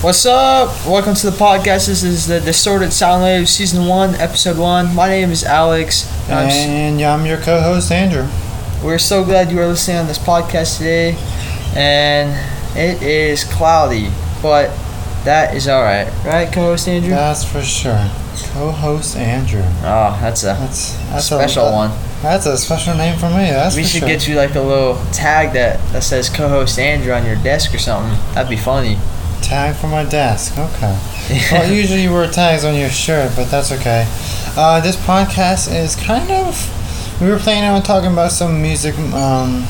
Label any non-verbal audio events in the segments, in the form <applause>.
What's up? Welcome to the podcast. This is the Distorted Sound Wave Season 1, Episode 1. My name is Alex. I'm And I'm your co-host Andrew. We're so glad you are listening on this podcast today. And it is cloudy, but that is alright. Right, co host Andrew? That's for sure. Co-host Andrew. Oh, that's a That's that's special a, one. That's a special name for me. That's we should sure. get you like a little tag that, that says co host Andrew on your desk or something. That'd be funny. Tag for my desk. Okay. <laughs> well, usually you wear tags on your shirt, but that's okay. Uh, this podcast is kind of. We were planning on talking about some music. Um,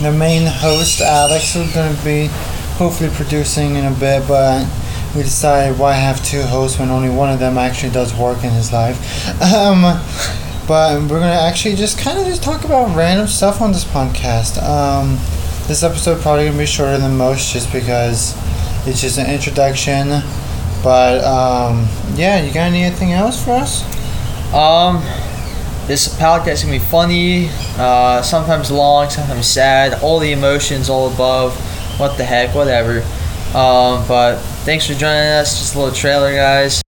the main host Alex is going to be hopefully producing in a bit, but we decided why have two hosts when only one of them actually does work in his life. <laughs> Um, but we're gonna actually just kind of just talk about random stuff on this podcast. Um, this episode probably gonna be shorter than most, just because it's just an introduction. But um, yeah, you got anything else for us? Um, this podcast gonna be funny, uh, sometimes long, sometimes sad, all the emotions, all above. What the heck, whatever. Um, but thanks for joining us. Just a little trailer, guys.